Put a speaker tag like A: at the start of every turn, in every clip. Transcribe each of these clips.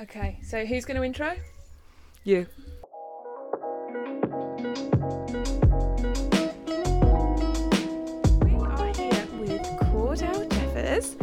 A: Okay, so who's going to intro?
B: You.
A: We are here with Cordell Jeffers.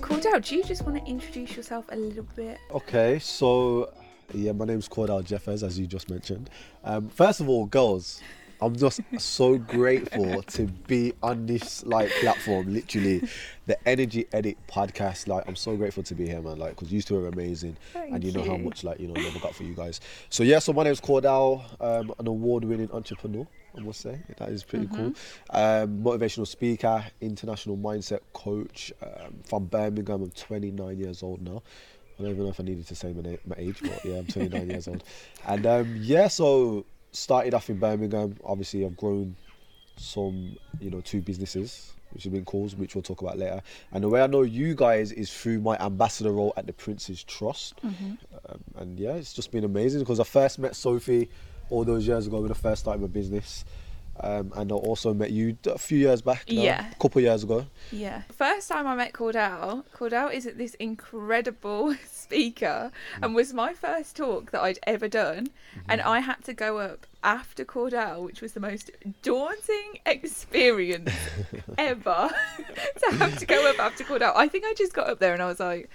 A: Cordell, do you just want to introduce yourself a little bit?
C: Okay, so yeah, my name's Cordell Jeffers, as you just mentioned. Um, first of all, girls, I'm just so grateful to be on this like platform. Literally, the Energy Edit podcast. Like, I'm so grateful to be here, man. Like, because you two are amazing,
A: Thank
C: and you know how much like you know love I got for you guys. So yeah, so my name's Cordell, um, an award-winning entrepreneur. I must say that is pretty cool. Um, motivational speaker, international mindset coach um, from Birmingham. I'm 29 years old now. I don't even know if I needed to say my, na- my age, but yeah, I'm 29 years old. And um, yeah, so started off in Birmingham. Obviously, I've grown some, you know, two businesses, which have been cool, which we'll talk about later. And the way I know you guys is through my ambassador role at the Prince's Trust. Um, and yeah, it's just been amazing because I first met Sophie all those years ago when I first started my business. Um, and I also met you a few years back, now,
A: Yeah.
C: a couple of years ago.
A: Yeah. First time I met Cordell, Cordell is this incredible speaker and was my first talk that I'd ever done. And I had to go up after Cordell, which was the most daunting experience ever to have to go up after Cordell. I think I just got up there and I was like,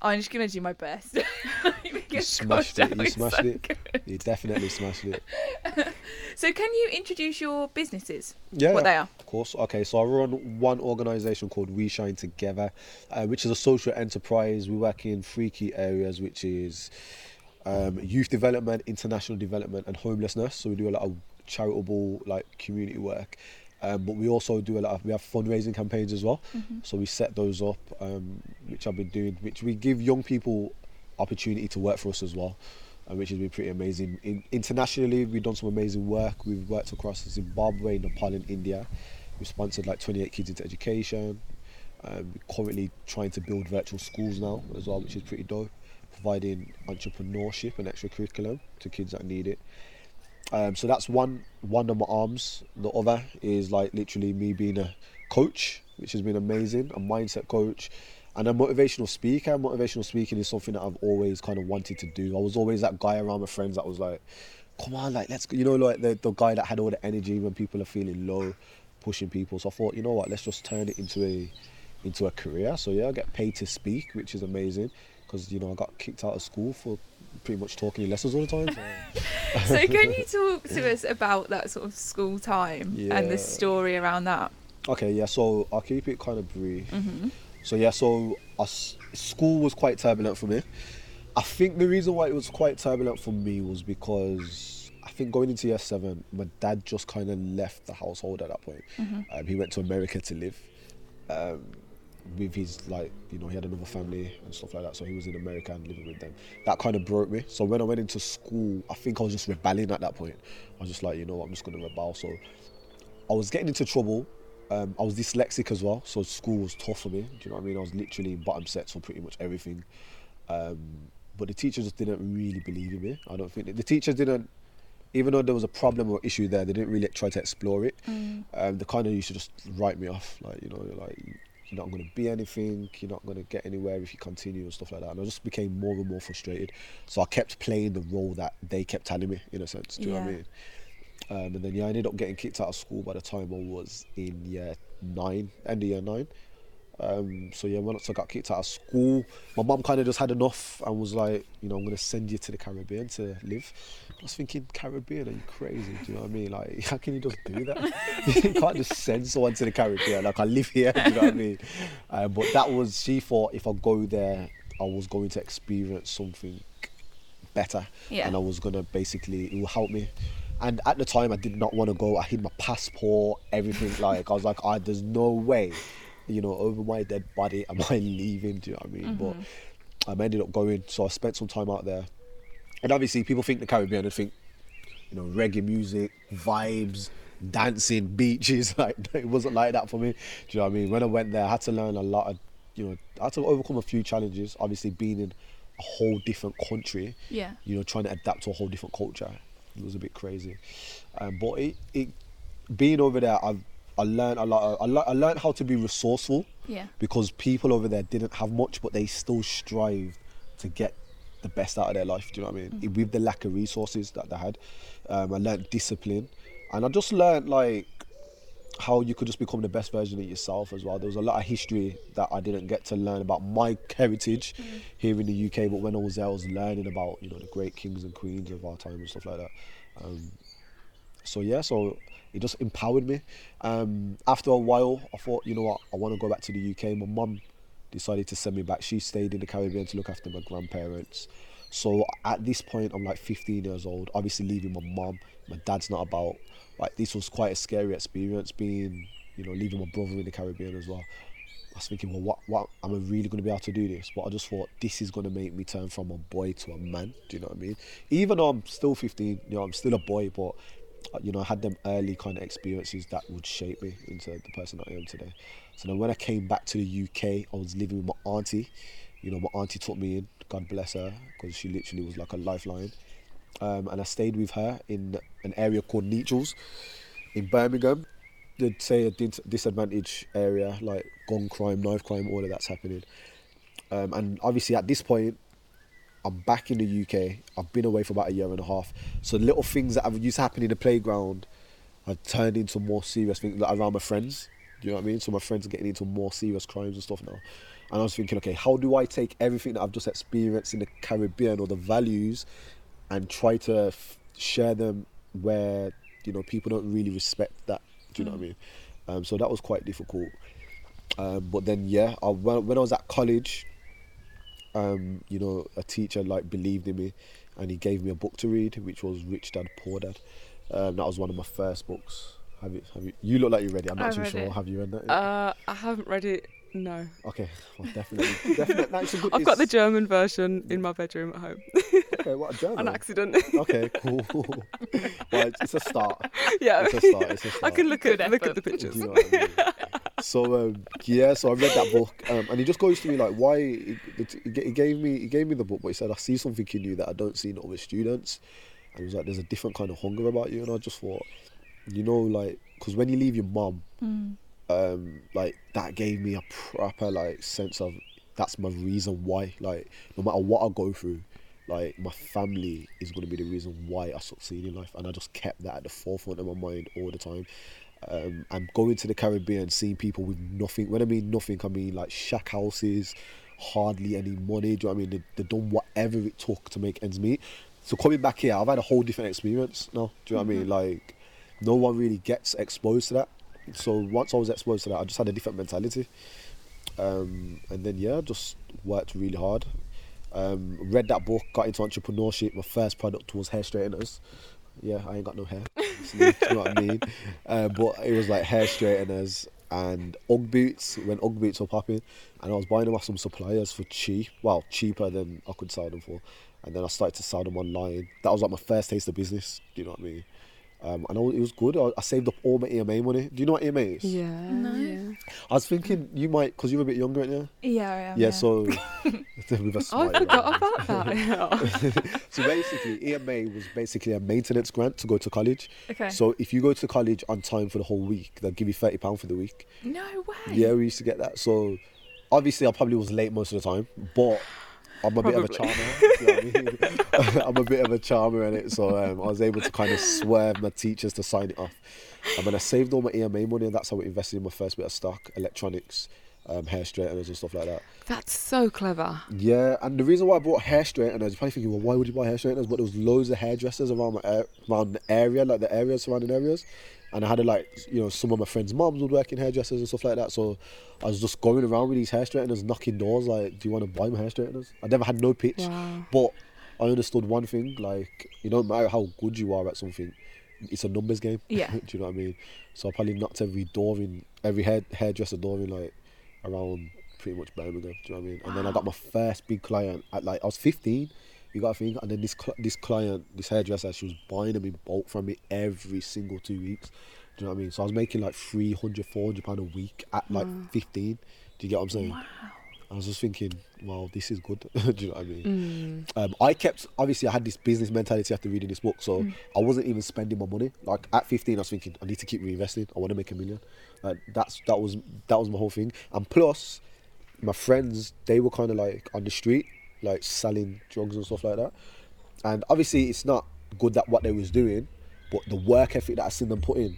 A: I'm just going to do my best.
C: You smashed it. You smashed
A: so
C: it.
A: good.
C: You definitely smashed it.
A: So, can you introduce your businesses?
C: Yeah,
A: What they are?
C: Of course. Okay, so I run one organisation called We Shine Together, uh, which is a social enterprise. We work in three key areas, which is um, youth development, international development, and homelessness. So we do a lot of charitable, like community work. Um, but we also do a lot of we have fundraising campaigns as well. So we set those up, um, which I've been doing, which we give young people opportunity to work for us as well, uh, which has been pretty amazing. In, internationally, we've done some amazing work. We've worked across Zimbabwe, Nepal, and India. We've sponsored like 28 kids into education. Um, we're currently trying to build virtual schools now as well, which is pretty dope, providing entrepreneurship and extra curriculum to kids that need it. Um, so that's one one of my arms. The other is like literally me being a coach, which has been amazing, a mindset coach, and a motivational speaker. Motivational speaking is something that I've always kind of wanted to do. I was always that guy around my friends that was like, "Come on, like let's," go," you know, like the the guy that had all the energy when people are feeling low, pushing people. So I thought, you know what, let's just turn it into a into a career. So yeah, I get paid to speak, which is amazing because you know I got kicked out of school for pretty much talking in lessons all the time. So.
A: so can you talk to us about that sort of school time and the story around that
C: Okay, yeah, so I'll keep it kind of brief. So, yeah, so us, school was quite turbulent for me. I think the reason why it was quite turbulent for me was because I think going into year seven, my dad just kind of left the household at that point. Um, he went to America to live. Um, with his like you know he had another family and stuff like that so he was in america and living with them that kind of broke me so when i went into school i think i was just rebelling at that point i was just like you know what i'm just going to rebel so I was getting into trouble. Um, I was dyslexic as well, so school was tough for me. Do you know what I mean? I was literally in bottom sets for pretty much everything. Um, but the teachers just didn't really believe in me. I don't think the teachers didn't, even though there was a problem or issue there, they didn't really try to explore it. Um, they kind of used to just write me off, like you know, like you're not going to be anything, you're not going to get anywhere if you continue and stuff like that. And I just became more and more frustrated. So I kept playing the role that they kept telling me, in a sense. Do you know what I mean? Um, and then yeah, I ended up getting kicked out of school by the time I was in year nine, end of year nine. Um, so yeah, once I got kicked out of school, my mum kind of just had enough and was like, you know, I'm gonna send you to the Caribbean to live. I was thinking, Caribbean? Are you crazy? Do you know what I mean? Like, how can you just do that? you can't just send someone to the Caribbean. Like, I live here. Do you know what I mean? Uh, but that was she thought if I go there, I was going to experience something better
A: Yeah.
C: and I was gonna basically it will help me. And at the time I did not want to go. I hid my passport, everything like I was like, I there's no way, you know, over my dead body am I leaving, do you know what I mean? But I ended up going, so I spent some time out there. And obviously people think the Caribbean and think, you know, reggae music, vibes, dancing, beaches, like it wasn't like that for me. Do you know what I mean? When I went there I had to learn a lot of you know, I had to overcome a few challenges, obviously being in a whole different country
A: Yeah.
C: you know, trying to adapt to a whole different culture. It was a bit crazy, um, but it, it being over there, I've I learned a lot. Of, I, le- I learned how to be resourceful
A: Yeah.
C: because people over there didn't have much, but they still strived to get the best out of their life. Do you know what I mean? With the lack of resources that they had, um, I learned discipline, and I just learned like how you could just become the best version of yourself as well. There was a lot of history that I didn't get to learn about my heritage here in the UK, but when I was there, I was learning about you know the great kings and queens of our time and stuff like that. Um, so yeah, so it just empowered me. Um, after a while, I thought, you know what, I want to go back to the UK. My mum decided to send me back. She stayed in the Caribbean to look after my grandparents. So at this point, I'm like 15 years old. Obviously, leaving my mum. My dad's not about. Like this was quite a scary experience, being, you know, leaving my brother in the Caribbean as well. I was thinking, well, what, what am I really going to be able to do this? But I just thought this is going to make me turn from a boy to a man. Do you know what I mean? Even though I'm still 15, you know, I'm still a boy, but you know, I had them early kind of experiences that would shape me into the person I am today. So then when I came back to the UK, I was living with my auntie. You know, my auntie took me in, God bless her, because she literally was like a lifeline. Um, and I stayed with her in an area called Nechells in Birmingham. They'd say a dis- disadvantaged area, like gun crime, knife crime, all of that's happening. Um, and obviously at this point, I'm back in the UK. I've been away for about a year and a half. So little things that have used to happen in the playground have turned into more serious things like around my friends. Do you know what I mean? So my friends are getting into more serious crimes and stuff now. And I was thinking, okay, how do I take everything that I've just experienced in the Caribbean or the values and try to f- share them where, you know, people don't really respect that. Do you know what I mean? Um, so that was quite difficult. Um, but then, yeah, I, when, when I was at college, um, you know, a teacher like believed in me, and he gave me a book to read, which was Rich Dad Poor Dad. Um, that was one of my first books. Have you? Have you? You look like you're ready. I'm not
A: I've
C: too sure.
A: it.
C: Have you read that? yet?
B: Uh, I haven't read it. No,
C: okay, well, definitely, definitely. No, a good,
B: I've got the German version in my bedroom at home.
C: Okay, what a German.
B: An accident.
C: Okay, cool. well, it's, it's a start.
B: yeah,
C: It's a start. It's a
B: I
C: start.
B: I can look
A: Good
B: at look at the
C: Do
B: pictures.
C: you know what I mean? so um, yeah, so I read that book, um, and he just goes to me like, why? He, he ga- he gave me he gave me the book, but he said, I see something in you that I don't see in other students, and he was like, there's a different kind of hunger about you, and I just thought, you know, like, because when you leave your mum,
A: Mm.
C: Um, like that gave me a proper like sense of that's my reason why. Like no matter what I go through, like my family is going to be the reason why I succeed in life, and I just kept that at the forefront of my mind all the time. Um, and going to the Caribbean, seeing people with nothing. When I mean nothing, I mean like shack houses, hardly any money. Do you know what I mean? They, they done whatever it took to make ends meet. So coming back here, I've had a whole different experience now. Do you know what I mean? Like no one really gets exposed to that. So once I was exposed to that, I just had a different mentality. Um, and then yeah, just worked really hard. Um, read that book, got into entrepreneurship. My first product was hair straighteners. Yeah, I ain't got no hair. do you know what I mean? Uh, but it was like hair straighteners and UGG boots when UGG boots were popping, and I was buying them off some suppliers for cheap. Well, cheaper than I could sell them for. And then I started to sell them online. That was like my first taste of business. Do you know what I mean? Um, and I, it was good. I, I saved up all my EMA money. Do you know what EMA is?
B: Yeah.
A: No.
B: yeah.
C: I was thinking you might, because you're a bit younger, aren't you?
A: Yeah, I am.
C: yeah, so with a
B: I
C: smile,
B: forgot
C: right?
B: about that. Yeah.
C: So basically, EMA was basically a maintenance grant to go to college.
A: Okay.
C: So if you go to college on time for the whole week, they'll give you thirty pound for the week.
A: no way.
C: Yeah, we used to get that. So obviously, I probably was late most of the time, but I'm a bit of a charmer. you know I mean? I'm a bit of a charmer in it, so um, I was able to kind of swerve my teachers to sign it off. And then I saved all my EMA money, and that's how I invested in my first bit of stock, electronics, um, hair straighteners, and stuff like that.
B: That's so clever.
C: Yeah, and the reason why I bought hair straighteners, you're probably thinking, well, why would you buy hair straighteners? But there was loads of hairdressers around my ar- around the area, like the areas, surrounding areas, and I had like, you know, some of my friends' moms would work in hairdressers and stuff like that. So I was just going around with these hair straighteners, knocking doors, like, do you want to buy my hair straighteners? I never had no pitch,
B: Wow.
C: but I understood one thing, like, you don't matter how good you are at something, it's a numbers game.
A: Yeah.
C: do you know what I mean? So I probably knocked every door in, every hair hairdresser door in, like, around pretty much Birmingham. Do you know what I mean? And then I got my first big client at like I was 15. You got to think, and then this cl- this client, this hairdresser, she was buying them in bulk from me every single two weeks. Do you know what I mean? So I was making like 300, 400 pound a week at like mm. 15. Do you get what I'm saying?
A: Wow.
C: I was just thinking, wow, this is good. Do you know what I mean? Mm. Um, I kept obviously I had this business mentality after reading this book, so mm. I wasn't even spending my money. Like at 15, I was thinking I need to keep reinvesting. I want to make a million. Like that's that was that was my whole thing. And plus, my friends they were kind of like on the street, like selling drugs and stuff like that. And obviously, it's not good that what they was doing, but the work ethic that I seen them put in,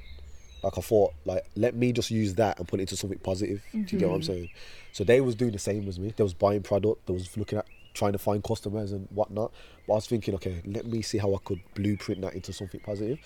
C: like I thought, like let me just use that and put it into something positive. Do you get what I'm mm-hmm. saying? So they was doing the same as me. They was buying product. They was looking at trying to find customers and whatnot. But I was thinking, okay, let me see how I could blueprint that into something positive.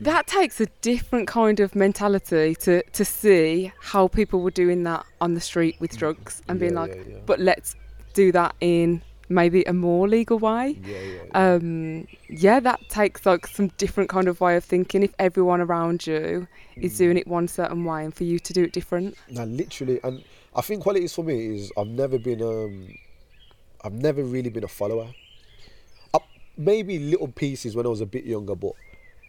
B: That takes a different kind of mentality to, to see how people were doing that on the street with mm-hmm. drugs and being like,
C: yeah, yeah.
B: but let's do that in maybe a more legal way.
C: Yeah, yeah. yeah.
B: Um, yeah, that takes like some different kind of way of thinking. If everyone around you
C: Mm.
B: is doing it one certain way, and for you to do it different,
C: Now, literally, and I think what it is for me is I've never been um, I've never really been a follower. Uh, maybe little pieces when I was a bit younger, but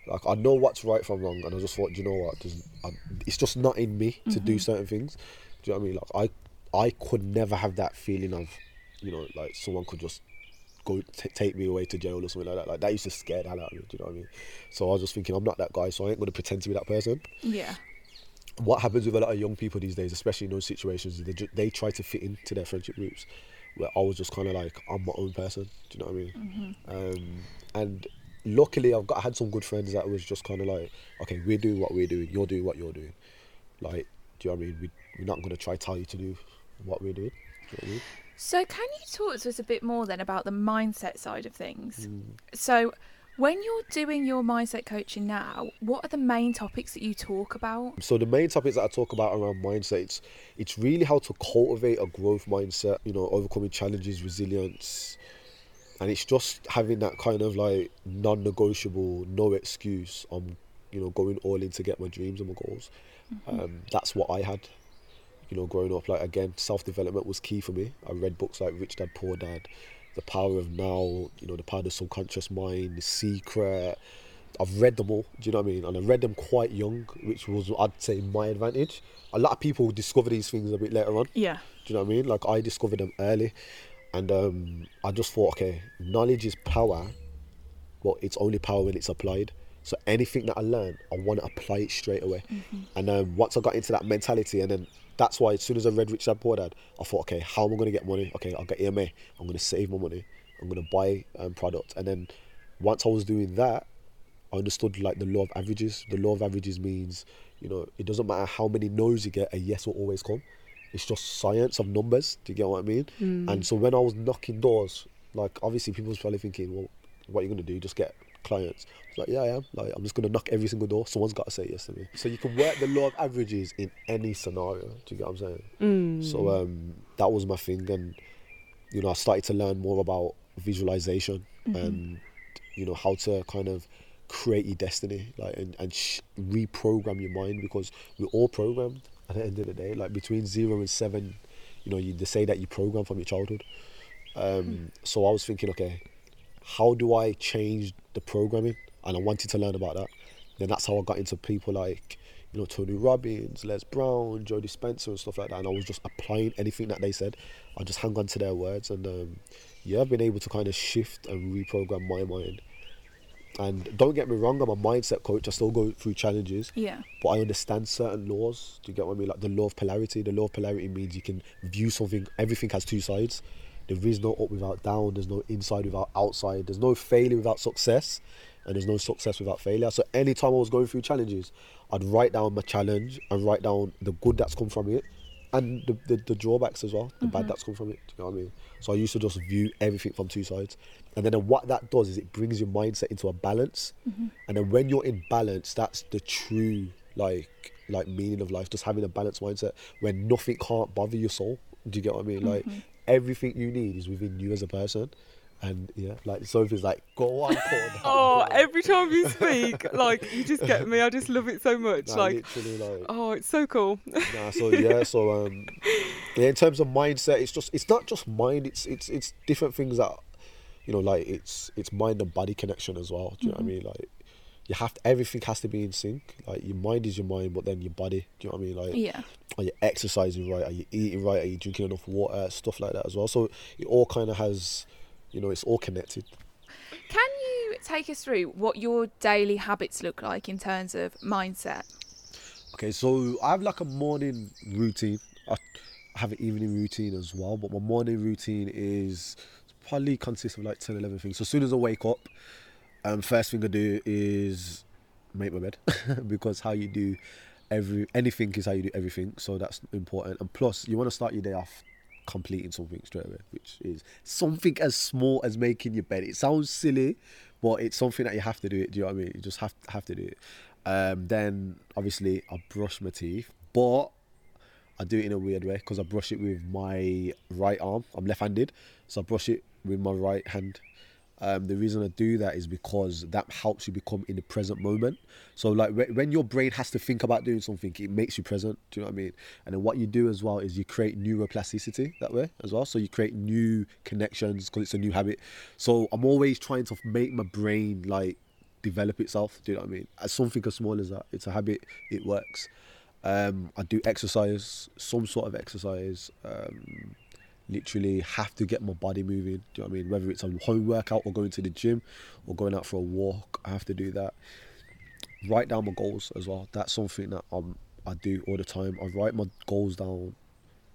C: like I know what's right from wrong, and I just thought, you know what? I, it's just not in me to do certain things. Do you know what I mean? Like I, I could never have that feeling of, you know, like someone could just go t- take me away to jail or something like that. Like that used to scare the hell out of me. Do you know what I mean? So I was just thinking, I'm not that guy, so I ain't gonna pretend to be that person
A: Yeah.
C: what happens with a lot of young people these days, especially in those situations, they ju- they try to fit into their friendship groups. Where I was just kind of like, I'm my own person. Do you know what I mean? Um, and luckily, I've got I had some good friends that was just kind of like, okay, we're doing what we're doing, you're doing what you're doing. Like, do you know what I mean? We, we're not gonna try tell you to do what we're doing. Do you know what I mean?
A: So, can you talk to us a bit more then about the mindset side of things?
C: Mm.
A: So, when you're doing your mindset coaching now, what are the main topics that you talk about?
C: So the main topics that I talk about around mindset, it's, it's really how to cultivate a growth mindset, you know, overcoming challenges, resilience, and it's just having that kind of like non-negotiable, no excuse. I'm, you know, going all in to get my dreams and my goals. Um, that's what I had, you know, growing up. Like again, self-development was key for me. I read books like Rich Dad Poor Dad, The Power of Now, you know, The Power of the Subconscious Mind, The Secret. I've read them all. Do you know what I mean? And I read them quite young, which was I'd say my advantage. A lot of people discover these things a bit later on.
A: Yeah.
C: Do you know what I mean? Like I discovered them early, and um, I just thought, okay, knowledge is power, but it's only power when it's applied. So anything that I learn, I want to apply it straight away. And um, once I got into that mentality, and then that's why as soon as I read Rich Dad Poor Dad, I thought, okay, how am I going to get money? Okay, I'll get EMA. I'm going to save my money. I'm going to buy um, product. And then once I was doing that, I understood like the law of averages. The law of averages means, you know, it doesn't matter how many no's you get, a yes will always come. It's just science of numbers. Do you get what I mean? And so when I was knocking doors, like obviously people was probably thinking, well, what are you gonna do? Just get clients? Like, yeah, I am. Like I'm just gonna knock every single door. Someone's got to say yes to me. So you can work the law of averages in any scenario. Do you get what I'm saying?
B: Mm.
C: So um, that was my thing, and you know, I started to learn more about visualization and you know how to kind of create your destiny, like and, and sh- reprogram your mind because we're all programmed at the end of the day. Like between zero and seven, you know, you they say that you program from your childhood. Um, So I was thinking, okay, how do I change the programming? And I wanted to learn about that. Then that's how I got into people like, you know, Tony Robbins, Les Brown, Joe Dispenza, and stuff like that. And I was just applying anything that they said. I just hang on to their words, and um, yeah, I've been able to kind of shift and reprogram my mind. And don't get me wrong, I'm a mindset coach. I still go through challenges,
A: Yeah.
C: but I understand certain laws. Do you get what I mean? Like the law of polarity. The law of polarity means you can view something. Everything has two sides. There is no up without down. There's no inside without outside. There's no failure without success, and there's no success without failure. So anytime I was going through challenges, I'd write down my challenge and write down the good that's come from it, and the, the, the drawbacks as well, the bad mm-hmm. that's come from it. Do you know what I mean? So I used to just view everything from two sides, and then what that does is it brings your mindset into a balance, mm-hmm. and then when you're in balance, that's the true like like meaning of life. Just having a balanced mindset where nothing can't bother your soul. Do you get what I mean? Like mm-hmm. Everything you need is within you as a person. And yeah, like Sophie's like, go on, Corn.
B: Oh, every time you speak, like you just get me. I just love it so much.
C: Nah,
B: like,
C: literally, like,
B: oh, it's so cool.
C: Nah, so yeah, so um, yeah, in terms of mindset, it's just it's not just mind. It's it's it's different things that, you know, like it's it's mind and body connection as well. Do you know what I mean? Like, you have to, everything has to be in sync. Like your mind is your mind, but then your body. Do you know what I mean? Like,
A: Yeah.
C: are you exercising right? Are you eating right? Are you drinking enough water? Stuff like that as well. So it all kind of has, you know, it's all connected.
A: Can you take us through what your daily habits look like in terms of mindset?
C: Okay, so I have like a morning routine. I have an evening routine as well, but my morning routine is probably consists of like 10, 11 things. So as soon as I wake up, um, first thing I do is make my bed because how you do every anything is how you do everything. So that's important. And plus, you want to start your day off completing something straight away, which is something as small as making your bed. It sounds silly, but it's something that you have to do. It. Do you know what I mean? You just have have to do it. Um, then obviously I brush my teeth, but I do it in a weird way because I brush it with my right arm. I'm left-handed, so I brush it with my right hand. Um, the reason I do that is because that helps you become in the present moment. So, like wh- when your brain has to think about doing something, it makes you present. Do you know what I mean? And then what you do as well is you create neuroplasticity that way as well. So you create new connections because it's a new habit. So I'm always trying to make my brain like develop itself. Do you know what I mean? As something as small as that, it's a habit. It works. Um, I do exercise, some sort of exercise. Um, literally have to get my body moving. Do you know what I mean? Whether it's a home workout or going to the gym or going out for a walk, I have to do that. Write down my goals as well. That's something that um, I do all the time. I write my goals down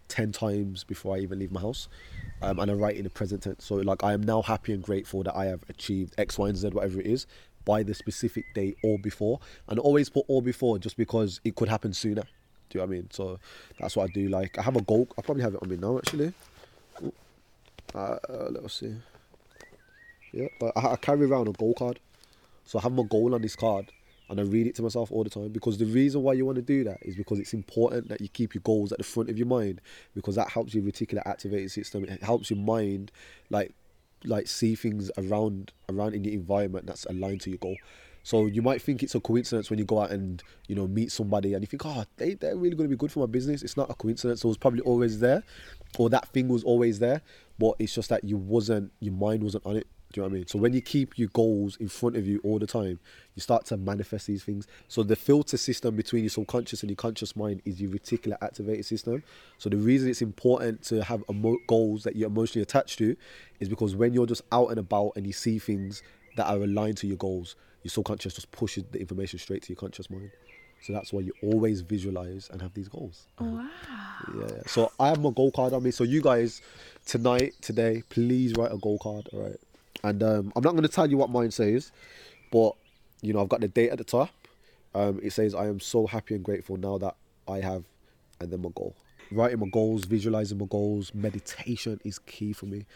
C: 10 times before I even leave my house. Um, and I write in the present tense. So, like, I am now happy and grateful that I have achieved X, Y, and Z, whatever it is, by the specific day or before. And always put or before just because it could happen sooner. Do you know what I mean? So that's what I do. Like, I have a goal. I probably have it on me now, actually. Uh, uh, let's see. Yeah, but I, I carry around a goal card. So I have my goal on this card and I read it to myself all the time because the reason why you want to do that is because it's important that you keep your goals at the front of your mind because that helps your reticular activating system. It helps your mind like like see things around around in the environment that's aligned to your goal. So you might think it's a coincidence when you go out and you know meet somebody and you think, oh, they they're really going to be good for my business. It's not a coincidence. It was probably always there, or that thing was always there, but it's just that you wasn't your mind wasn't on it. Do you know what I mean? So when you keep your goals in front of you all the time, you start to manifest these things. So the filter system between your subconscious and your conscious mind is your reticular activated system. So the reason it's important to have emo- goals that you're emotionally attached to is because when you're just out and about and you see things that are aligned to your goals, your subconscious just pushes the information straight to your conscious mind. So that's why you always visualize and have these goals.
A: Wow.
C: Yeah. So I have my goal card on me. So you guys, tonight, today, please write a goal card. All right. And um, I'm not going to tell you what mine says, but you know I've got the date at the top. Um, it says I am so happy and grateful now that I have, and then my goal. Writing my goals, visualizing my goals, meditation is key for me.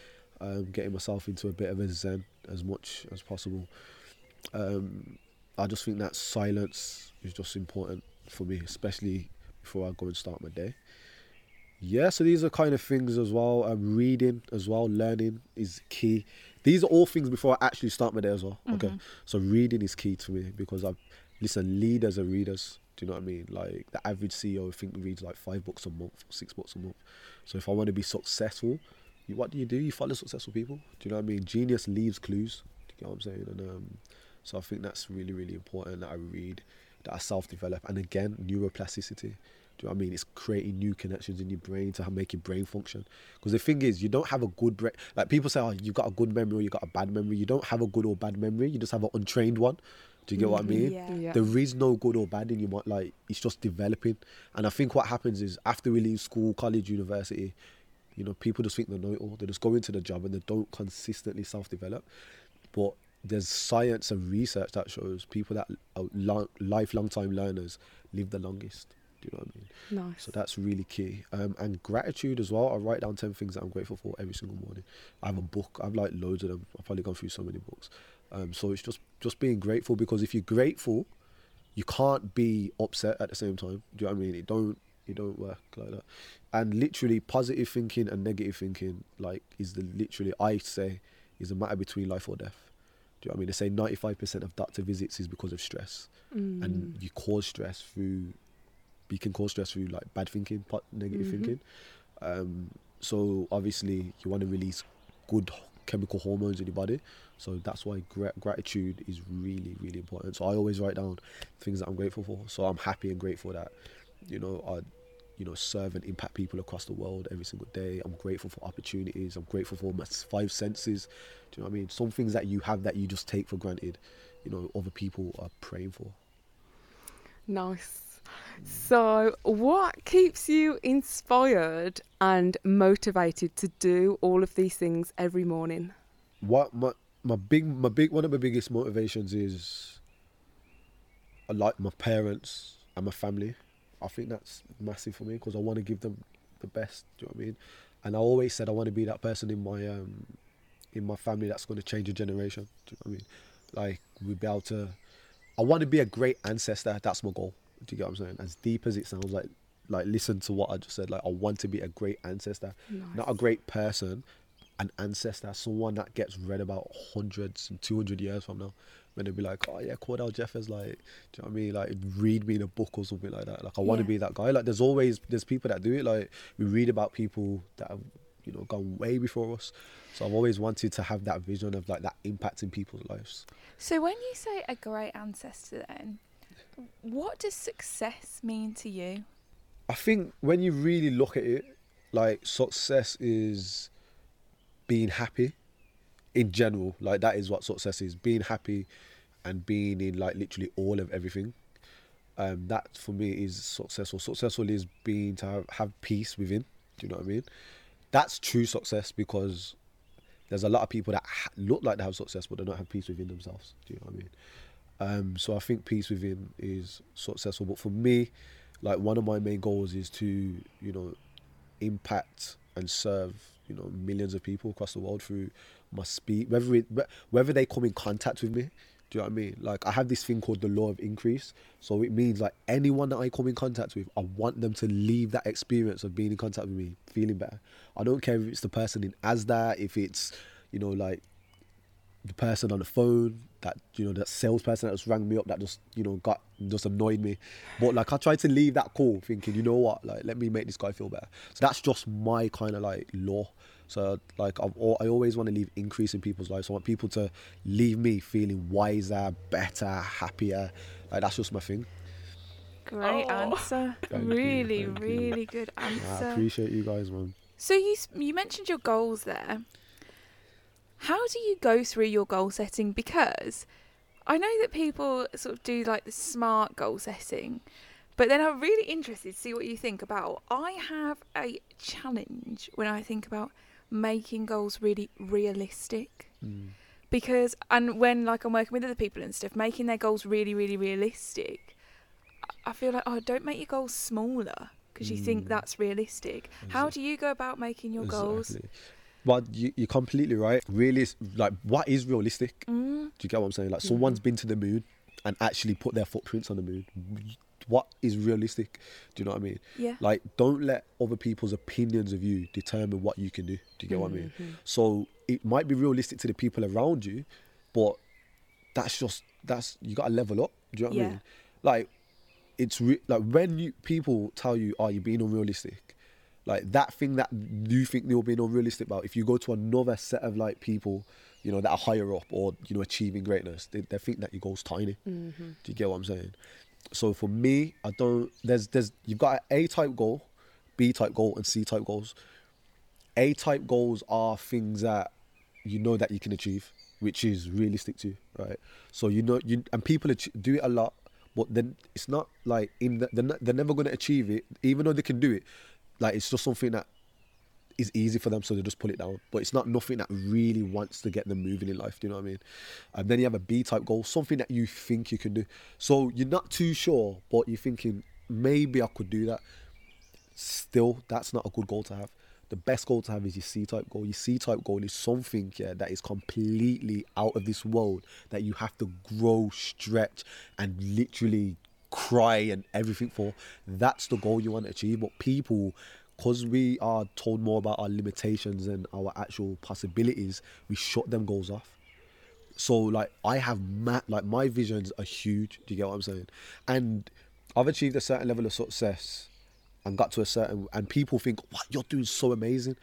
C: Um, getting myself into a bit of a zen as much as possible. Um, I just think that silence is just important for me, especially before I go and start my day. Yeah, so these are kind of things as well. Um, reading as well, learning is key. These are all things before I actually start my day as well. Okay, so reading is key to me because I listen. Leaders are readers. Do you know what I mean? Like the average CEO, I think reads like five books a month, six books a month. So if I want to be successful, you, what do you do? You follow successful people. Do you know what I mean? Genius leaves clues. Do you get what I'm saying? And um, so I think that's really, really important that I read, that I self-develop, and again, neuroplasticity. Do you know what I mean? It's creating new connections in your brain to make your brain function. Because the thing is, you don't have a good brain. Like people say, oh, you've got a good memory or you've got a bad memory. You don't have a good or bad memory. You just have an untrained one. Do you get what I mean?
A: Yeah.
B: Yeah.
C: There is no good or bad in you. mind. Like it's just developing. And I think what happens is after we leave school, college, university, you know, people just think they know it all. They just go into the job and they don't consistently self-develop. But there's science and research that shows people that are long, lifelong time learners live the longest. Do you know what I mean?
B: Nice.
C: So that's really key. Um, and gratitude as well. I write down 10 things that I'm grateful for every single morning. I have a book. I've like loads of them. I've probably gone through so many books. Um, so it's just, just being grateful because if you're grateful, you can't be upset at the same time. Do you know what I mean? It don't, it don't work like that. And literally positive thinking and negative thinking, like is the literally, I say, is a matter between life or death. Do you know what I mean? They say 95% of doctor visits is because of stress.
B: Mm.
C: And you cause stress through you can cause stress through like bad thinking, negative
B: Mhm.
C: thinking. Um, so obviously you want to release good chemical hormones in your body. So that's why gra- gratitude is really, really important. So I always write down things that I'm grateful for. So I'm happy and grateful that, you know, I, you know, serve and impact people across the world every single day. I'm grateful for opportunities. I'm grateful for my five senses. Do you know what I mean? Some things that you have that you just take for granted, you know, other people are praying for.
B: Nice. So, what keeps you inspired and motivated to do all of these things every morning?
C: what my my big my big one of my biggest motivations is I like my parents and my family. I think that's massive for me because I want to give them the best. Do you know what I mean? And I always said I want to be that person in my um in my family that's going to change a generation. Do you know what I mean? Like we'll be able to. I want to be a great ancestor. That's my goal. Do you get what I'm saying? As deep as it sounds, like like listen to what I just said. Like I want to be a great ancestor, not a great person, an ancestor, someone that gets read about hundreds and 200 years from now. When they'd be like, oh yeah, Cordell Jeffers, like, do you know what I mean? Like, read me in a book or something like that. Like, I want to
A: Yeah.
C: be that guy. Like, there's always, there's people that do it. Like, we read about people that have, you know, gone way before us. So I've always wanted to have that vision of like that impact in people's lives.
A: So when you say a great ancestor, then what does success mean to you?
C: I think when you really look at it, like success is being happy in general. Like that is what success is: being happy and being in like literally all of everything. Um, that for me is successful. Successful is being to have, have peace within. Do you know what I mean? That's true success because there's a lot of people that ha- look like they have success but they don't have peace within themselves. Do you know what I mean? Um, so I think peace within is successful. But for me, like one of my main goals is to you know impact and serve you know millions of people across the world through my speed whether it, whether they come in contact with me do you know what I mean? Like I have this thing called the law of increase. So it means like anyone that I come in contact with, I want them to leave that experience of being in contact with me feeling better. I don't care if it's the person in ASDA, if it's, you know, like the person on the phone that you know that salesperson that just rang me up that just you know got just annoyed me but like i tried to leave that call thinking you know what like let me make this guy feel better so that's just my kind of like law so like I've, al- i always want to leave increase in people's lives i want people to leave me feeling wiser better happier like that's just my thing
A: Great
B: Oh.
A: answer.
C: Thank you,
A: really,
C: you.
A: really good answer.
C: i appreciate you guys man
A: So you you mentioned your goals there. How do you go through your goal setting? Because I know that people sort of do like the smart goal setting, but then I'm really interested to see what you think about. I have a challenge when I think about making goals really realistic.
C: Mm.
A: Because and when like I'm working with other people and stuff, making their goals really, really realistic, I- feel like oh, don't make your goals smaller because you think
C: Mm.
A: that's realistic. How do you go about making your goals?
C: Exactly. but you, you're completely right really like what is realistic
A: Mm,
C: Do you get what I'm saying? Like someone's been to the moon and actually put their footprints on the moon. What is realistic? Do you know what I mean?
A: yeah.
C: Like, don't let other people's opinions of you determine what you can do. Do you get what I mean? Mm-hmm. So it might be realistic to the people around you, but that's just that's you got to level up. Do you know what I mean? Like, it's re- like when you people tell you, oh, "Are you being unrealistic?" Like that thing that you think you're being unrealistic about. If you go to another set of like people, you know that are higher up or you know achieving greatness, they, they think that your goal's tiny. Mm-hmm. Do you get what I'm saying? So for me, I don't. There's there's you've got A type goal, B type goal, and C type goals. A type goals are things that you know that you can achieve, which is realistic to you, right? So you know you and people do it a lot, but then it's not like in the, they're, not, they're never going to achieve it, even though they can do it. Like it's just something that is easy for them, so they just pull it down. But it's not nothing that really wants to get them moving in life. Do you know what I mean? And then you have a B type goal, something that you think you can do. So you're not too sure, but you're thinking maybe I could do that. Still, that's not a good goal to have. The best goal to have is your C type goal. Your C type goal is something yeah, that is completely out of this world that you have to grow, stretch, and literally cry and everything for. That's the goal you want to achieve. But people, because we are told more about our limitations and our actual possibilities, we shut them goals off. So like I have ma- like my visions are huge. Do you get what I'm saying? And I've achieved a certain level of success and got to a certain and people think, "What you're doing so amazing."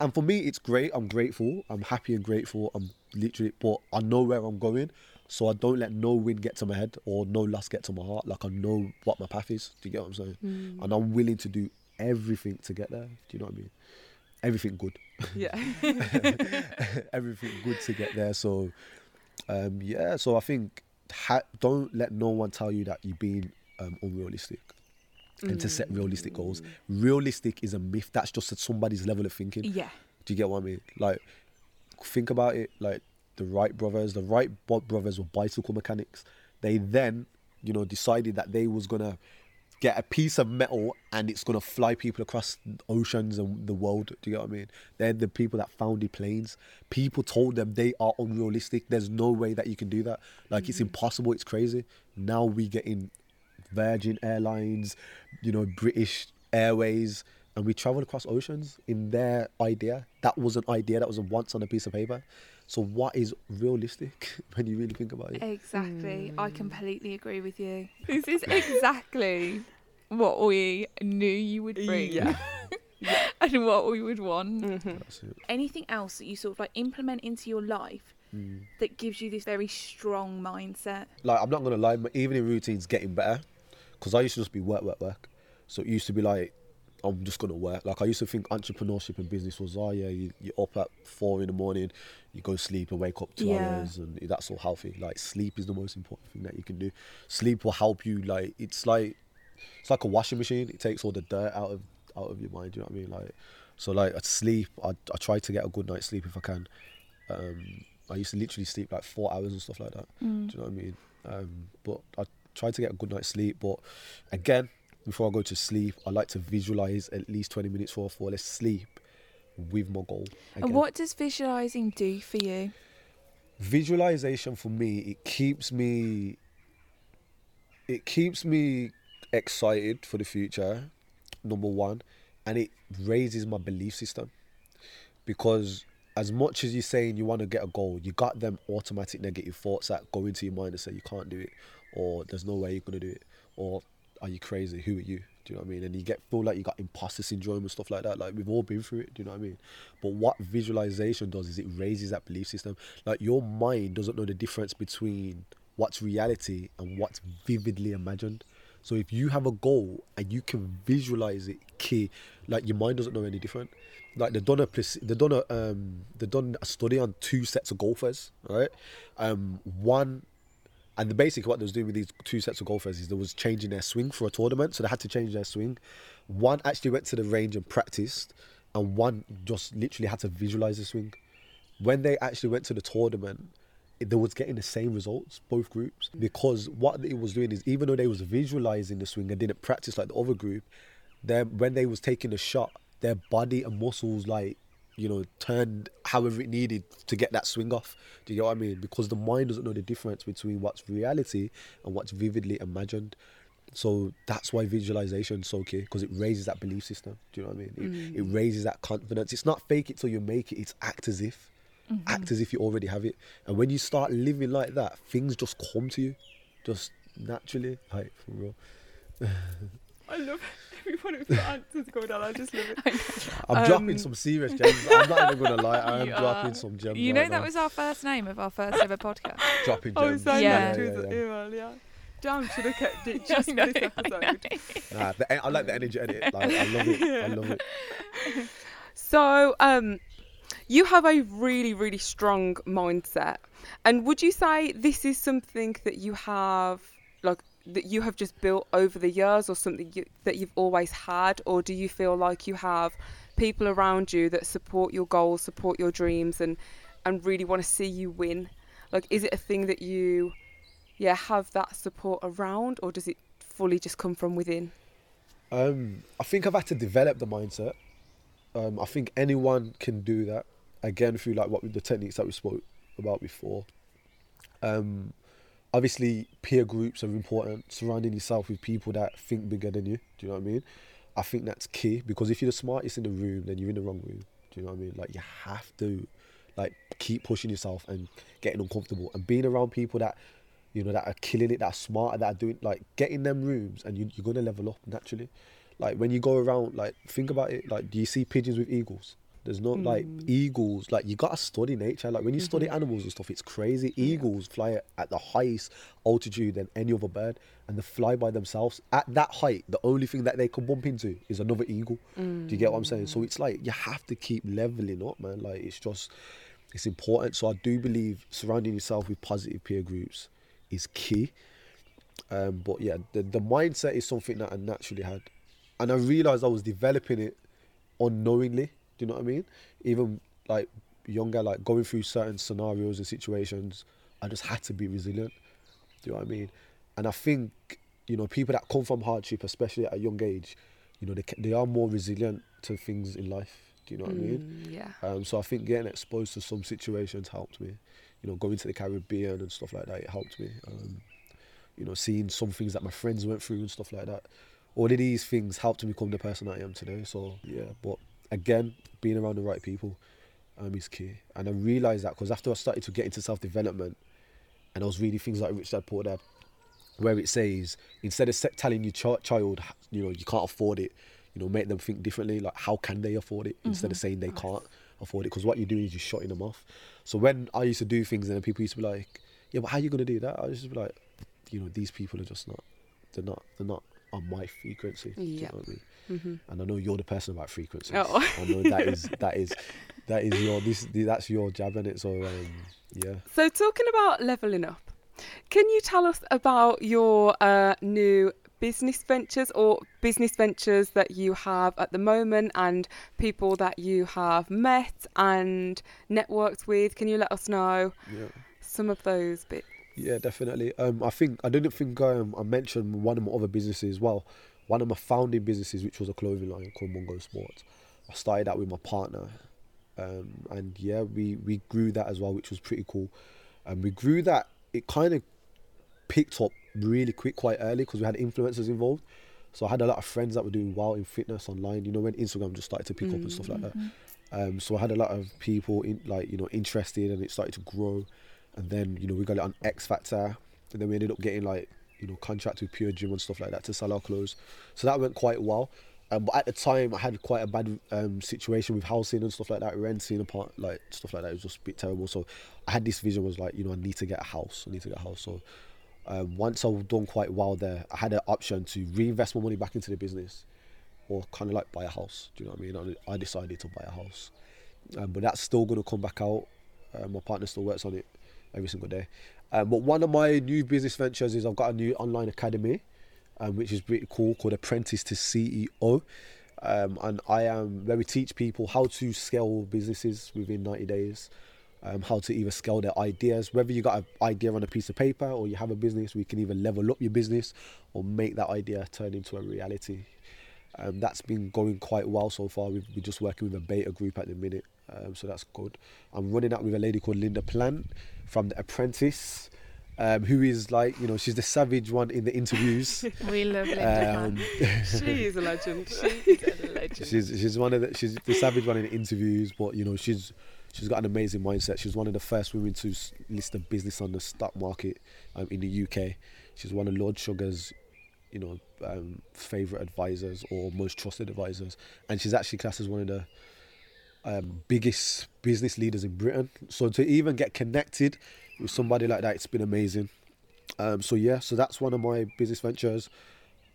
C: And for me, it's great. I'm grateful. I'm happy and grateful. I'm literally, but I know where I'm going, so I don't let no win get to my head or no loss get to my heart. Like I know what my path is. Do you get what I'm saying? Mm. And I'm willing to do everything to get there. Do you know what I mean? Everything good.
B: Yeah.
C: everything good to get there. So, um, yeah. So I think ha- don't let no one tell you that you're being um, unrealistic. and to set realistic goals. Realistic is a myth. That's just at somebody's level of thinking.
A: Yeah.
C: Do you get what I mean? Like, think about it. Like the Wright brothers, the Wright brothers were bicycle mechanics. They then, you know, decided that they was gonna get a piece of metal and it's gonna fly people across oceans and the world. Do you get what I mean? They're the people that founded planes. People told them they are unrealistic. There's no way that you can do that. Like it's mm-hmm. impossible. It's crazy. Now we get in Virgin Airlines, you know, British Airways, and we traveled across oceans in their idea. That was an idea that was once on a piece of paper. So what is realistic when you really think about it?
A: Exactly. I completely agree with you. This is exactly what we knew you would bring.
B: Yeah.
A: and what we would want.
C: That's it.
A: Anything else that you sort of like implement into your life
C: Mm.
A: that gives you this very strong mindset?
C: Like I'm not gonna lie, my evening routine's getting better because I used to just be work, work, work. So it used to be like I'm just gonna work. Like I used to think entrepreneurship and business was oh yeah, you, you're up at four in the morning, you go sleep and wake up two
A: Yeah.
C: hours, and that's all healthy. Like sleep is the most important thing that you can do. Sleep will help you. Like it's like it's like a washing machine. It takes all the dirt out of out of your mind. You know what I mean? Like so, like at sleep, I I try to get a good night's sleep if I can. Um, I used to literally sleep like four hours and stuff like that.
A: Mm.
C: Do you know what I mean? Um, but I try to get a good night's sleep. But again, before I go to sleep, I like to visualize at least 20 minutes before I fall asleep with my goal.
A: And what does visualizing do for you?
C: Visualization for me, it keeps me, it keeps me excited for the future. Number one, and it raises my belief system because as much as you're saying you want to get a goal, you got them automatic negative thoughts that go into your mind and say you can't do it, or there's no way you're gonna do it, or are you crazy? Who are you? Do you know what I mean? And you get feel like you got imposter syndrome and stuff like that. Like we've all been through it. Do you know what I mean? But what visualization does is it raises that belief system. Like your mind doesn't know the difference between what's reality and what's vividly imagined. So if you have a goal and you can visualize it, key, like your mind doesn't know any different. Like they done a place- they done a um they done a study on two sets of golfers, right? Um, one and the basic what they was doing with these two sets of golfers is they was changing their swing for a tournament, so they had to change their swing. One actually went to the range and practiced, and one just literally had to visualize the swing. When they actually went to the tournament, they was getting the same results, both groups, because what it was doing is even though they was visualizing the swing and didn't practice like the other group, then when they was taking the shot, their body and muscles like you know turned however it needed to get that swing off. Do you know what I mean? Because the mind doesn't know the difference between what's reality and what's vividly imagined. So that's why visualization is so key because it raises that belief system. Do you know what I mean? It, mm. it raises that confidence. It's not fake it till you make it. It's act as if, mm-hmm. act as if you already have it. And when you start living like that, things just come to you, just naturally. Like for real.
B: I love every one of your answers, Gordon. I just love it.
C: I'm
B: Um,
C: dropping some serious gems. I'm not even gonna lie. I am dropping
A: are-
C: some gems.
A: You know
C: right
A: that
C: now.
A: was our first name of our first ever podcast.
C: dropping
B: I
C: gems.
B: was saying
A: Yeah.
B: that to
C: yeah,
B: his
C: yeah.
B: email, yeah. Damn, should have kept it just for this episode.
C: Nah, the, I like the energy in it. Like, I love it. I love it.
B: So, um, you have a really, really strong mindset. And would you say this is something that you have, like, that you have just built over the years or something you, that you've always had? Or do you feel like you have people around you that support your goals, support your dreams, and, and really want to see you win? Like, is it a thing that you, yeah, have that support around, or does it fully just come from within?
C: Um, I think I've had to develop the mindset. Um, I think anyone can do that. Again, through like what the techniques that we spoke about before. Um, obviously, peer groups are important. Surrounding yourself with people that think bigger than you. Do you know what I mean? I think that's key because if you're the smartest in the room, then you're in the wrong room. Do you know what I mean? Like you have to, like, keep pushing yourself and getting uncomfortable and being around people that, you know, that are killing it, that are smarter, that are doing like getting them rooms, and you, you're gonna level up naturally. Like when you go around, like think about it. Like, do you see pigeons with eagles? There's not like hmm. eagles. Like you gotta study nature. Like when you study mm-hmm. animals and stuff, it's crazy. Eagles fly at- the highest altitude than any other bird, and they fly by themselves. At that height, the only thing that they can bump into is another eagle. Do you get what I'm saying? So mm. it's like you have to keep leveling up, man. Like it's just, it's important. So I do believe surrounding yourself with positive peer groups is key. Um, but yeah, the, the mindset is something that I naturally had. And I realized I was developing it unknowingly. Do you know what I mean? Even like younger, like going through certain scenarios and situations, I just had to be resilient. Do you know what I mean? And I think, you know, people that come from hardship, especially at a young age, you know, they, they are more resilient to things in life. Do you know what I mean?
B: Mm, yeah.
C: Um, so I think getting exposed to some situations helped me. You know, going to the Caribbean and stuff like that, it helped me. Um, you know, seeing some things that my friends went through and stuff like that. All of these things helped me become the person I am today. So yeah, but again, being around the right people um, is key. And I realized that because after I started to get into self development, and I was reading things like Rich Dad Poor Dad, where it says instead of telling your ch- child, you know, you can't afford it, you know, make them think differently. Like, how can they afford it? Instead of saying they can't afford it, because what you're doing is you're shutting them off. So when I used to do things, and then people used to be like, "Yeah, but how are you gonna do that?" I was just be like, you know, these people are just not, they're not, they're not on my frequency. Do you
B: Yeah.
C: know I mean?
B: hmm
C: And I know you're the person about frequencies.
B: Oh.
C: I know that is that is that is your this that's your jab in it. So um, yeah.
B: So, talking about leveling up, can you tell us about your uh, new business ventures or business ventures that you have at the moment and people that you have met and networked with? Can you let us know
C: Yeah.
B: some of those bits?
C: Yeah, definitely. Um, I think I didn't think um, I mentioned one of my other businesses. as Well, one of my founding businesses, which was a clothing line called Mongo Sports. I started that with my partner, um, and yeah, we we grew that as well, which was pretty cool. And we grew that. It kind of picked up really quick, quite early, because we had influencers involved. So I had a lot of friends that were doing well in fitness online. You know, when Instagram just started to pick up and stuff like that. Um, so I had a lot of people in, like you know interested, and it started to grow. And then you know we got it on X Factor, and then we ended up getting like you know contract with Pure Gym and stuff like that to sell our clothes. So that went quite well. Um, but at the time, I had quite a bad um, situation with housing and stuff like that, renting apart, like stuff like that. It was just a bit terrible. So I had this vision was like, you know, I need to get a house. I need to get a house. So um, once I've done quite well there, I had an option to reinvest my money back into the business, or kind of like buy a house. Do you know what I mean? I, I decided to buy a house, um, but that's still going to come back out. Uh, my partner still works on it every single day. Um, but one of my new business ventures is I've got a new online academy, um, which is pretty cool, called Apprentice to CEO. Um, and I am where we teach people how to scale businesses within 90 days, um, how to either scale their ideas, whether you got an idea on a piece of paper or you have a business, we can either level up your business or make that idea turn into a reality. Um, that's been going quite well so far. We've, we're just working with a beta group at the minute, um, so that's good. I'm running that with a lady called Linda Plant from The Apprentice, um, who is like, you know, she's the savage one in the interviews.
A: We love Linda.
C: um,
B: She is a legend.
A: she is a legend.
C: she's she's one of the she's the savage one in the interviews, but you know she's she's got an amazing mindset. She's one of the first women to list a business on the stock market um, in the UK. She's one of Lord Sugar's, you know, um, favorite advisors or most trusted advisors, and she's actually classed as one of the um, biggest business leaders in Britain. So to even get connected with somebody like that, it's been amazing. Um, so yeah, so that's one of my business ventures.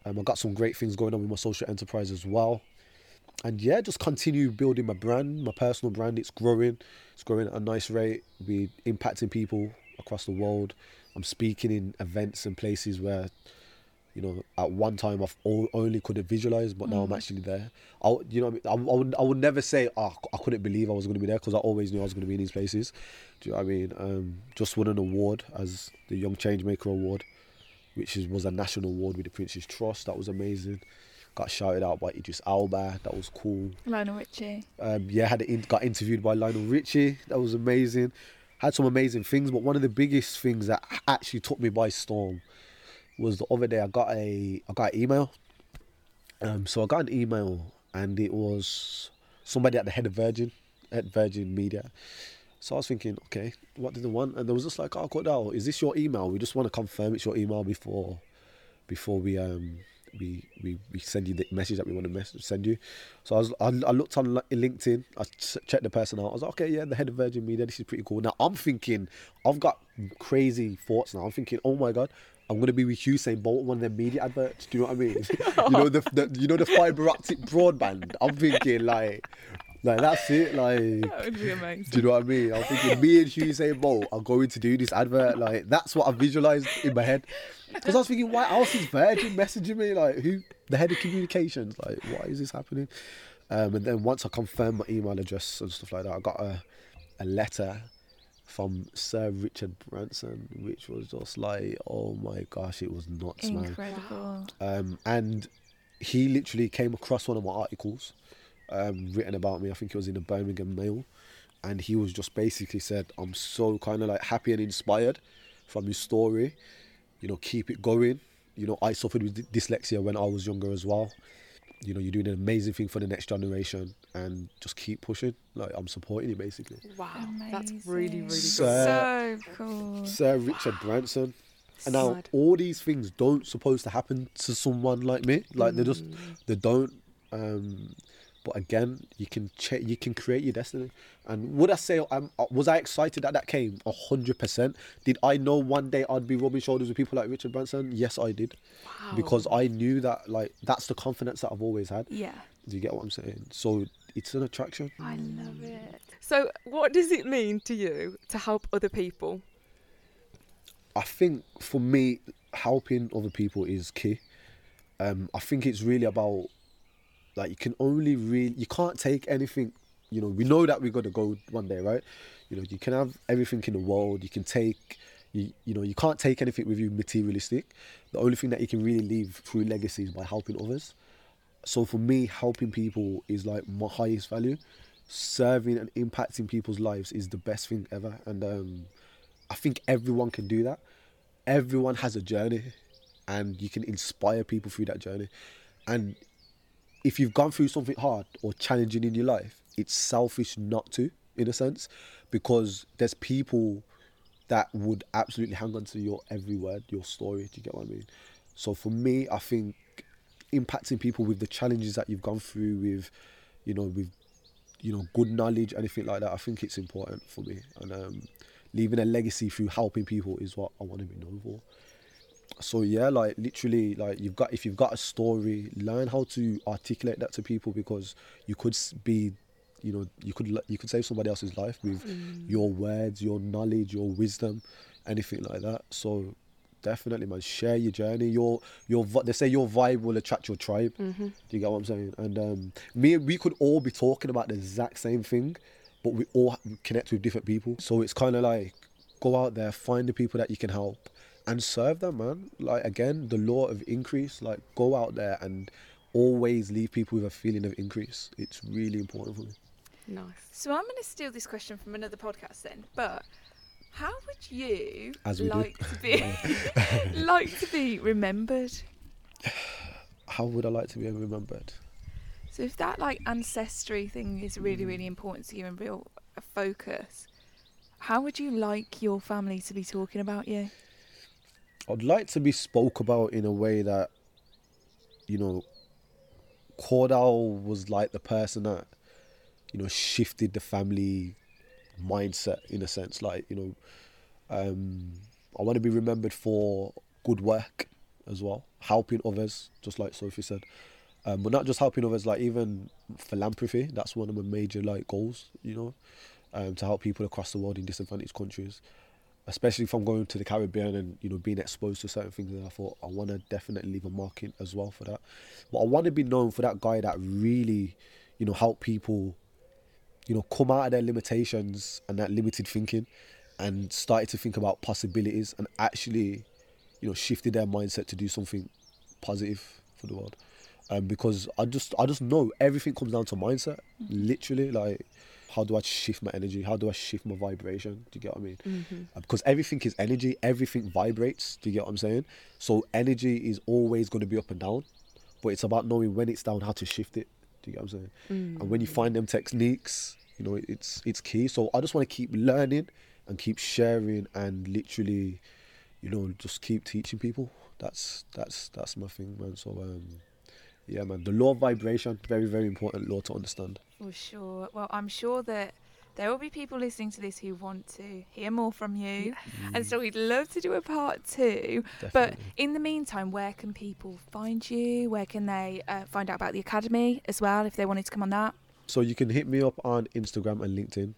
C: Um, I've got some great things going on with my social enterprise as well. And yeah, just continue building my brand, my personal brand. It's growing. It's growing at a nice rate. We're impacting people across the world. I'm speaking in events and places where, you know, at one time I've only could have visualized, but now I'm actually there. I, you know, I, mean? I, I would, I would never say, oh, I couldn't believe I was going to be there because I always knew I was going to be in these places. Do you know what I mean? Um, just won an award as the Young Changemaker Award, which is, was a national award with the Prince's Trust. That was amazing. Got shouted out by Idris Elba. That was cool.
A: Lionel Richie.
C: Um, yeah, had in, got interviewed by Lionel Richie. That was amazing. Had some amazing things, but one of the biggest things that actually took me by storm was the other day. I got a I got an email. Um, so I got an email, and it was somebody at the head of Virgin, at Virgin Media. So I was thinking, okay, what did they want? And they was just like, oh, Cordell, is this your email? We just want to confirm it's your email before, before we um we we, we send you the message that we want to send you. So I was I, I looked on LinkedIn. I ch- checked the person out. I was like, okay, yeah, the head of Virgin Media. This is pretty cool. Now I'm thinking, I've got crazy thoughts now. I'm thinking, oh my god. I'm gonna be with Usain Bolt on one of their media adverts. Do you know what I mean? you know the, the you know the fiber optic broadband. I'm thinking like like that's it. Like,
A: That would be amazing.
C: do you know what I mean? I'm thinking me and Usain Bolt are going to do this advert. Like that's what I visualized in my head. Because I was thinking, why else is Virgin messaging me? Like who? The head of communications. Like why is this happening? Um, and then once I confirmed my email address and stuff like that, I got a a letter from Sir Richard Branson, which was just like, oh my gosh, it was nuts, man.
A: Incredible.
C: Um, and he literally came across one of my articles um, written about me. I think it was in the Birmingham Mail, and he was just basically said, "I'm so kind of like happy and inspired from your story. You know, keep it going. You know, I suffered with dy- dyslexia when I was younger as well. You know, you're doing an amazing thing for the next generation, and just keep pushing. Like I'm supporting you, basically."
B: Wow, that's really, really
A: Amazing.
B: good.
C: So-
A: So cool.
C: Sir Richard Branson. And now
B: Mad.
C: all these things don't supposed to happen to someone like me. Like they just
B: Mm.
C: they don't. Um, but again, you can check, you can create your destiny. And would I say um, uh, was I excited that that came? A hundred percent. Did I know one day I'd be rubbing shoulders with people like Richard Branson? Yes, I did.
B: Wow.
C: Because I knew that like that's the confidence that I've always had.
A: Yeah.
C: Do you get what I'm saying? So it's an attraction.
A: I love it.
B: So, what does it mean to you to help other people?
C: I think for me, helping other people is key. Um, I think it's really about like you can only really you can't take anything. You know, we know that we're gonna go one day, right? You know, you can have everything in the world. You can take, you you know, you can't take anything with you materialistic. The only thing that you can really leave through legacy is by helping others. So for me, helping people is like my highest value. Serving and impacting people's lives is the best thing ever, and um, I think everyone can do that. Everyone has a journey, and you can inspire people through that journey. And if you've gone through something hard or challenging in your life, it's selfish not to, in a sense, because there's people that would absolutely hang on to your every word, your story. Do you get what I mean? So for me, I think impacting people with the challenges that you've gone through, with you know, with you know, good knowledge, anything like that, I think it's important for me. And um, leaving a legacy through helping people is what I want to be known for. So yeah, like literally, like you've got if you've got a story, learn how to articulate that to people because you could be, you know, you could you could save somebody else's life with your words, your knowledge, your wisdom, anything like that. So definitely, man, share your journey. Your your they say your vibe will attract your tribe. Do you get what I'm saying? And um, me, we could all be talking about the exact same thing, but we all connect with different people. So it's kind of like go out there, find the people that you can help, and serve them, man. Like again, the law of increase. Like go out there and always leave people with a feeling of increase. It's really important for me.
B: Nice.
A: So I'm going to steal this question from another podcast then. But how would you
C: we do.
A: like to be like to be remembered?
C: How would I like to be remembered?
A: So if that like ancestry thing is really really mm. important to you and real a focus, how would you like your family to be talking about you?
C: I'd like to be spoke about in a way that, you know, Cordell was like the person that, you know, shifted the family mindset in a sense. Like, you know, um, I want to be remembered for good work as well, helping others, just like Sophie said. Um, but not just helping others, like even philanthropy. That's one of my major like goals, you know, um, to help people across the world in disadvantaged countries especially if I'm going to the Caribbean and you know being exposed to certain things. And I thought I want to definitely leave a mark in as well for that. But I want to be known for that guy that really, you know, help people, you know, come out of their limitations and that limited thinking, and started to think about possibilities and actually, you know, shifted their mindset to do something positive for the world. Um, because I just I just know everything comes down to mindset. Literally, like how do I shift my energy? How do I shift my vibration? Do you get what I mean? Uh, Because everything is energy, everything vibrates. Do you get what I'm saying? So energy is always going to be up and down, but it's about knowing when it's down, how to shift it. Do you get what I'm saying? And when you find them techniques, you know, it's it's key. So I just want to keep learning and keep sharing and literally, you know, just keep teaching people. That's that's that's my thing, man. So um, yeah, man. The law of vibration, very very important law to understand.
A: For sure. Well, I'm sure that there will be people listening to this who want to hear more from you. And so we'd love to do a part two. But in the meantime, where can people find you? Where can they uh, find out about the academy as well if they wanted to come on that?
C: So you can hit me up on Instagram and LinkedIn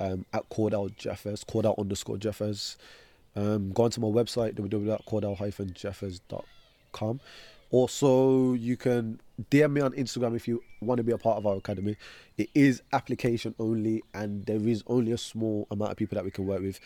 C: um, at Cordell Jeffers, Cordell underscore Jeffers. Um, go onto my website, www.cordell-jeffers.com. Also, you can DM me on Instagram if you want to be a part of our academy. It is application only, and there is only a small amount of people that we can work with.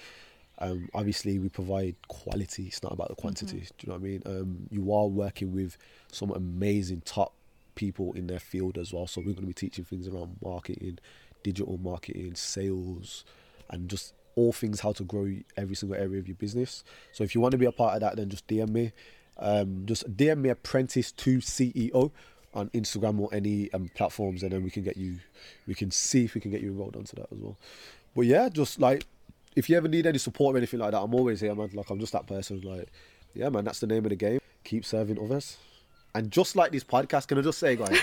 C: Um, obviously, we provide quality. It's not about the quantity. Do you know what I mean? Um, you are working with some amazing top people in their field as well. So we're going to be teaching things around marketing, digital marketing, sales, and just all things how to grow every single area of your business. So if you want to be a part of that, then just DM me. Um, just DM me apprentice to CEO on Instagram or any um, platforms, and then we can get you. We can see if we can get you enrolled onto that as well. But yeah, just like if you ever need any support or anything like that, I'm always here, man. Like I'm just that person. Like, yeah, man, that's the name of the game. Keep serving others. And just like this podcast, can I just say, guys,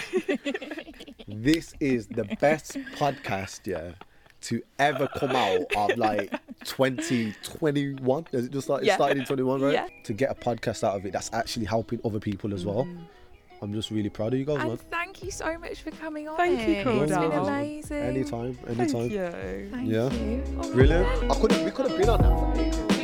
C: this is the best podcast, yeah, to ever come out of like 2021. Is it just like
A: Yeah.
C: it started in 21, right?
A: Yeah.
C: To get a podcast out of it that's actually helping other people as well. Mm. I'm just really proud of you guys, man.
A: And thank you so much for coming on.
B: Thank you,
A: it. It's been amazing.
C: Anytime,
B: Thank
C: anytime.
B: you.
A: Thank
C: Yeah.
A: you. All right
C: Brilliant.
A: then.
C: I could have, we could have been on that for ages.